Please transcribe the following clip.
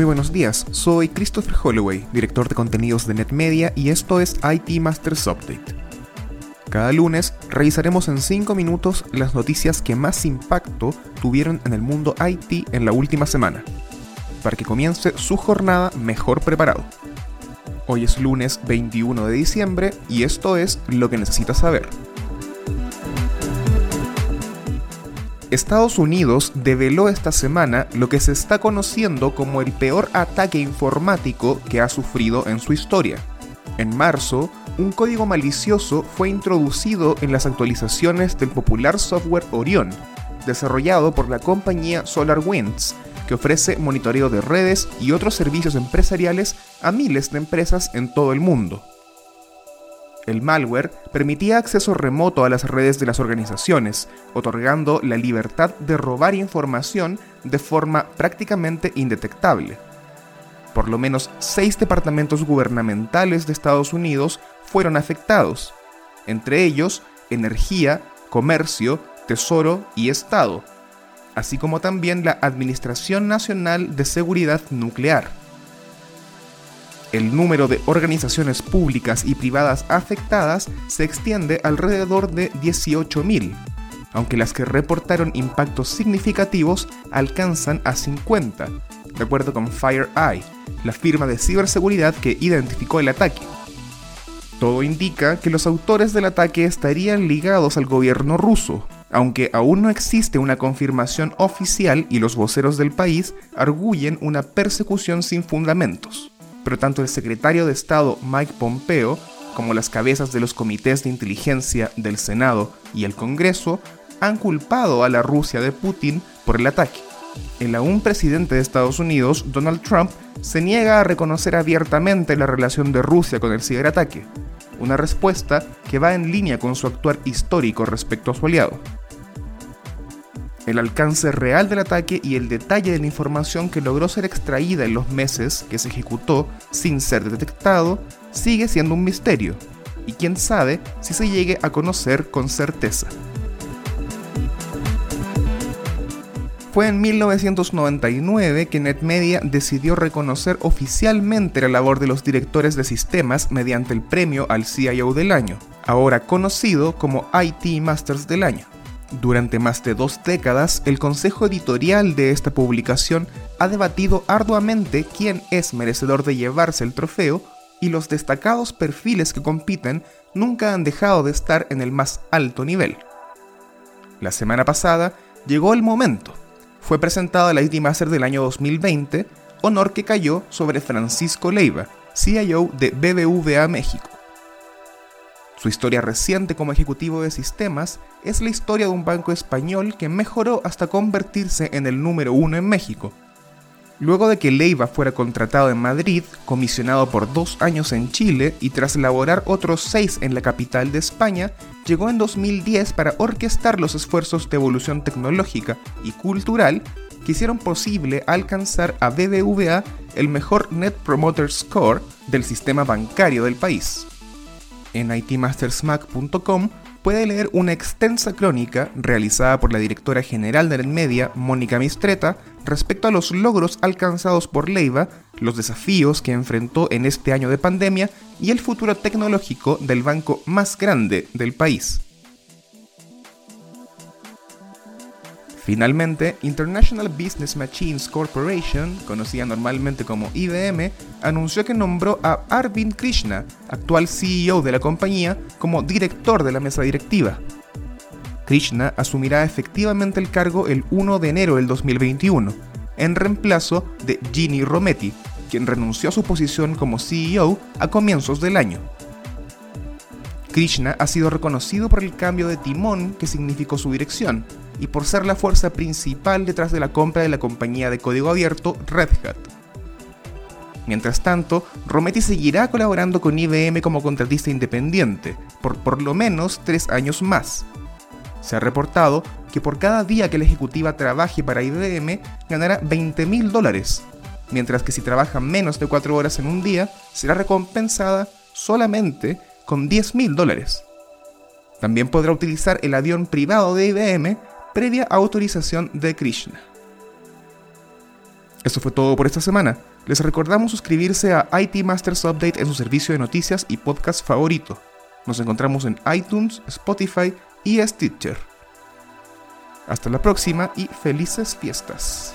Muy buenos días, soy Christopher Holloway, director de contenidos de NetMedia y esto es IT Masters Update. Cada lunes revisaremos en 5 minutos las noticias que más impacto tuvieron en el mundo IT en la última semana, para que comience su jornada mejor preparado. Hoy es lunes 21 de diciembre y esto es lo que necesitas saber. Estados Unidos develó esta semana lo que se está conociendo como el peor ataque informático que ha sufrido en su historia. En marzo, un código malicioso fue introducido en las actualizaciones del popular software Orion, desarrollado por la compañía SolarWinds, que ofrece monitoreo de redes y otros servicios empresariales a miles de empresas en todo el mundo. El malware permitía acceso remoto a las redes de las organizaciones, otorgando la libertad de robar información de forma prácticamente indetectable. Por lo menos seis departamentos gubernamentales de Estados Unidos fueron afectados, entre ellos Energía, Comercio, Tesoro y Estado, así como también la Administración Nacional de Seguridad Nuclear el número de organizaciones públicas y privadas afectadas se extiende alrededor de 18.000, aunque las que reportaron impactos significativos alcanzan a 50, de acuerdo con FireEye, la firma de ciberseguridad que identificó el ataque. Todo indica que los autores del ataque estarían ligados al gobierno ruso, aunque aún no existe una confirmación oficial y los voceros del país arguyen una persecución sin fundamentos pero tanto el secretario de Estado Mike Pompeo como las cabezas de los comités de inteligencia del Senado y el Congreso han culpado a la Rusia de Putin por el ataque. El aún presidente de Estados Unidos, Donald Trump, se niega a reconocer abiertamente la relación de Rusia con el ciberataque, una respuesta que va en línea con su actuar histórico respecto a su aliado el alcance real del ataque y el detalle de la información que logró ser extraída en los meses que se ejecutó sin ser detectado sigue siendo un misterio, y quién sabe si se llegue a conocer con certeza. Fue en 1999 que NetMedia decidió reconocer oficialmente la labor de los directores de sistemas mediante el premio al CIO del año, ahora conocido como IT Masters del año. Durante más de dos décadas, el consejo editorial de esta publicación ha debatido arduamente quién es merecedor de llevarse el trofeo y los destacados perfiles que compiten nunca han dejado de estar en el más alto nivel. La semana pasada llegó el momento. Fue presentado el IT Master del año 2020, honor que cayó sobre Francisco Leiva, CIO de BBVA México. Su historia reciente como ejecutivo de sistemas es la historia de un banco español que mejoró hasta convertirse en el número uno en México. Luego de que Leiva fuera contratado en Madrid, comisionado por dos años en Chile y tras elaborar otros seis en la capital de España, llegó en 2010 para orquestar los esfuerzos de evolución tecnológica y cultural que hicieron posible alcanzar a BBVA el mejor Net Promoter Score del sistema bancario del país en itmastersmac.com puede leer una extensa crónica realizada por la directora general de Media, Mónica Mistreta, respecto a los logros alcanzados por Leiva, los desafíos que enfrentó en este año de pandemia y el futuro tecnológico del banco más grande del país. Finalmente, International Business Machines Corporation, conocida normalmente como IBM, anunció que nombró a Arvind Krishna, actual CEO de la compañía, como director de la mesa directiva. Krishna asumirá efectivamente el cargo el 1 de enero del 2021, en reemplazo de Ginny Rometty, quien renunció a su posición como CEO a comienzos del año. Krishna ha sido reconocido por el cambio de timón que significó su dirección, y por ser la fuerza principal detrás de la compra de la compañía de código abierto Red Hat. Mientras tanto, Rometti seguirá colaborando con IBM como contratista independiente, por por lo menos tres años más. Se ha reportado que por cada día que la ejecutiva trabaje para IBM ganará 20 mil dólares, mientras que si trabaja menos de 4 horas en un día, será recompensada solamente con 10 mil dólares. También podrá utilizar el avión privado de IBM previa autorización de Krishna. Eso fue todo por esta semana. Les recordamos suscribirse a IT Masters Update en su servicio de noticias y podcast favorito. Nos encontramos en iTunes, Spotify y Stitcher. Hasta la próxima y felices fiestas.